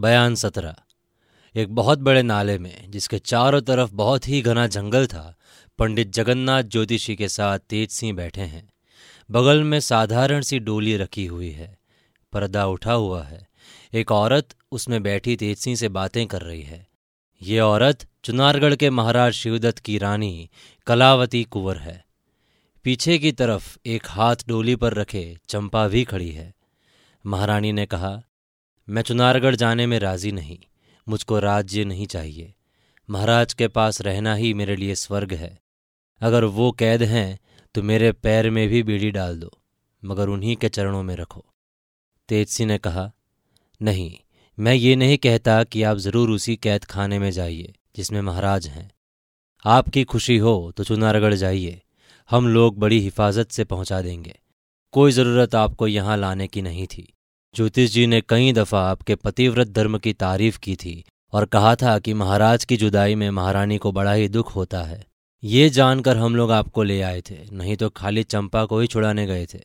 बयान सत्रह। एक बहुत बड़े नाले में, जिसके चारों तरफ़ बहुत ही घना जंगल था, पंडित जगन्नाथ ज्योतिषी के साथ तेज सिंह बैठे हैं। बगल में साधारण सी डोली रखी हुई है। पर्दा उठा हुआ है। एक औरत उसमें बैठी तेज सिंह से बातें कर रही है। ये औरत चुनारगढ़ के महाराज शिवदत्त की रानी, कलावती कुंवर है। पीछे की तरफ़ एक हाथ डोली पर रखे चंपा भी खड़ी है। महारानी ने कहा मैं चुनारगढ़ जाने में राज़ी नहीं, मुझको राज्य नहीं चाहिए। महाराज के पास रहना ही मेरे लिए स्वर्ग है। अगर वो कैद हैं तो मेरे पैर में भी बीड़ी डाल दो, मगर उन्हीं के चरणों में रखो। तेजसी ने कहा, नहीं, मैं ये नहीं कहता कि आप ज़रूर उसी कैद खाने में जाइए, जिसमें महाराज हैं। आपकी खुशी हो तो चुनारगढ़ जाइए, हम लोग बड़ी हिफाजत से पहुँचा देंगे। कोई ज़रूरत आपको यहाँ लाने की नहीं थी। ज्योतिष जी ने कई दफ़ा आपके पतिव्रत धर्म की तारीफ़ की थी और कहा था कि महाराज की जुदाई में महारानी को बड़ा ही दुख होता है। ये जानकर हम लोग आपको ले आए थे, नहीं तो खाली चंपा को ही छुड़ाने गए थे।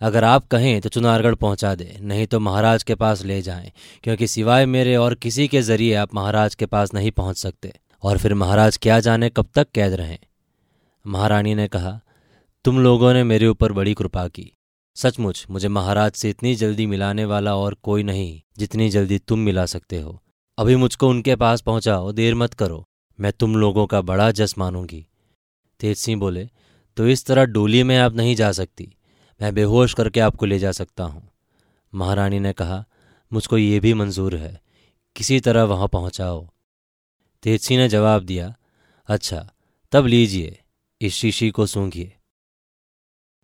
अगर आप कहें तो चुनारगढ़ पहुँचा दे, नहीं तो महाराज के पास ले जाएँ, क्योंकि सिवाय मेरे और किसी के ज़रिए आप महाराज के पास नहीं पहुँच सकते। और फिर महाराज क्या जाने कब तक कैद रहें? महारानी ने कहा, तुम लोगों ने मेरे ऊपर बड़ी कृपा की। सचमुच, मुझे महाराज से इतनी जल्दी मिलाने वाला और कोई नहीं, जितनी जल्दी तुम मिला सकते हो। अभी मुझको उनके पास पहुंचाओ, देर मत करो। मैं तुम लोगों का बड़ा जस मानूँगी। तेज सिंह बोले तो इस तरह डोली में आप नहीं जा सकती। मैं बेहोश करके आपको ले जा सकता हूँ। महारानी ने कहा, मुझको ये भी मंजूर है। किसी तरह वहाँ पहुंचाओ। तेज सिंह ने जवाब दिया अच्छा तब लीजिए, इस शीशी को सूंघिए।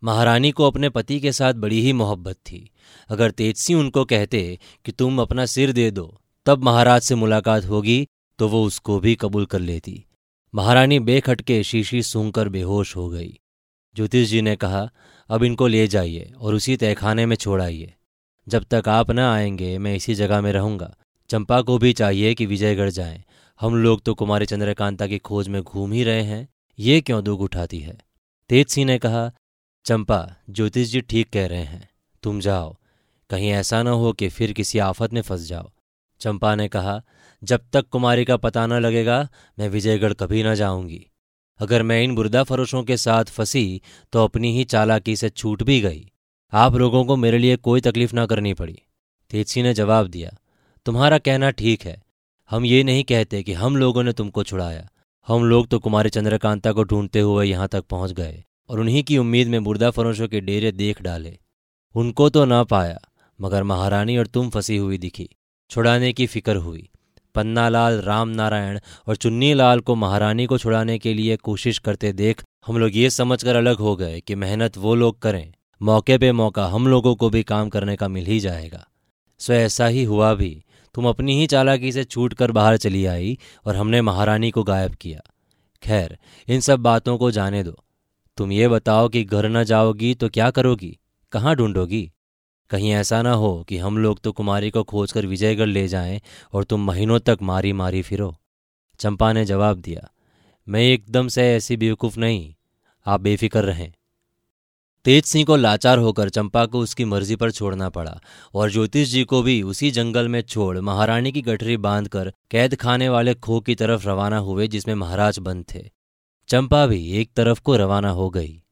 महारानी को अपने पति के साथ बड़ी ही मोहब्बत थी। अगर तेजसी उनको कहते कि तुम अपना सिर दे दो, तब महाराज से मुलाकात होगी तो वो उसको भी कबूल कर लेती। महारानी बेखटके शीशी सूंघकर बेहोश हो गई। ज्योतिष जी ने कहा, अब इनको ले जाइए और उसी तहखाने में छोड़ाइए जब तक आप न आएँगे, मैं इसी जगह में रहूँगा। चंपा को भी चाहिए कि विजयगढ़ जाएँ। हम लोग तो कुमारी चंद्रकांता की खोज में घूम ही रहे हैं। ये क्यों दुख उठाती है? तेज सिंह ने कहा चंपा, ज्योतिष जी ठीक कह रहे हैं। तुम जाओ। कहीं ऐसा न हो कि फिर किसी आफत में फंस जाओ। चंपा ने कहा, जब तक कुमारी का पता न लगेगा, मैं विजयगढ़ कभी न जाऊँगी। अगर मैं इन बुरदा फरोशों के साथ फंसी तो अपनी ही चालाकी से छूट भी गई। आप लोगों को मेरे लिए कोई तकलीफ़ ना करनी पड़ी। तेजसी ने जवाब दिया, तुम्हारा कहना ठीक है। हम ये नहीं कहते कि हम लोगों ने तुमको छुड़ाया। हम लोग तो कुमारी चंद्रकांता को ढूंढते हुए यहाँ तक पहुँच गए। और उन्हीं की उम्मीद में मुर्दा फरोशों के डेरे देख डाले। उनको तो ना पाया, मगर महारानी और तुम फंसी हुई दिखी। छुड़ाने की फ़िक्र हुई। पन्नालाल राम नारायण और चुन्नी लाल को महारानी को छुड़ाने के लिए कोशिश करते देख हम लोग ये समझकर अलग हो गए कि मेहनत वो लोग करें। मौके पे मौका हम लोगों को भी काम करने का मिल ही जाएगा। सो ऐसा ही हुआ भी। तुम अपनी ही चालाकी से छूट कर बाहर चली आई और हमने महारानी को गायब किया। खैर, इन सब बातों को जाने दो। तुम ये बताओ कि घर न जाओगी तो क्या करोगी? कहाँ ढूंढोगी? कहीं ऐसा ना हो कि हम लोग तो कुमारी को खोजकर विजयगढ़ ले जाएँ और तुम महीनों तक मारी मारी फिरो। चंपा ने जवाब दिया, मैं एकदम से ऐसी बेवकूफ़ नहीं, आप बेफिक्र रहें। तेज सिंह को लाचार होकर चंपा को उसकी मर्ज़ी पर छोड़ना पड़ा और ज्योतिष जी को भी उसी जंगल में छोड़ महारानी की गठरी बांधकर कैद खाने वाले खो की तरफ़ रवाना हुए जिसमें महाराज बंद थे। चंपा भी एक तरफ़ को रवाना हो गई।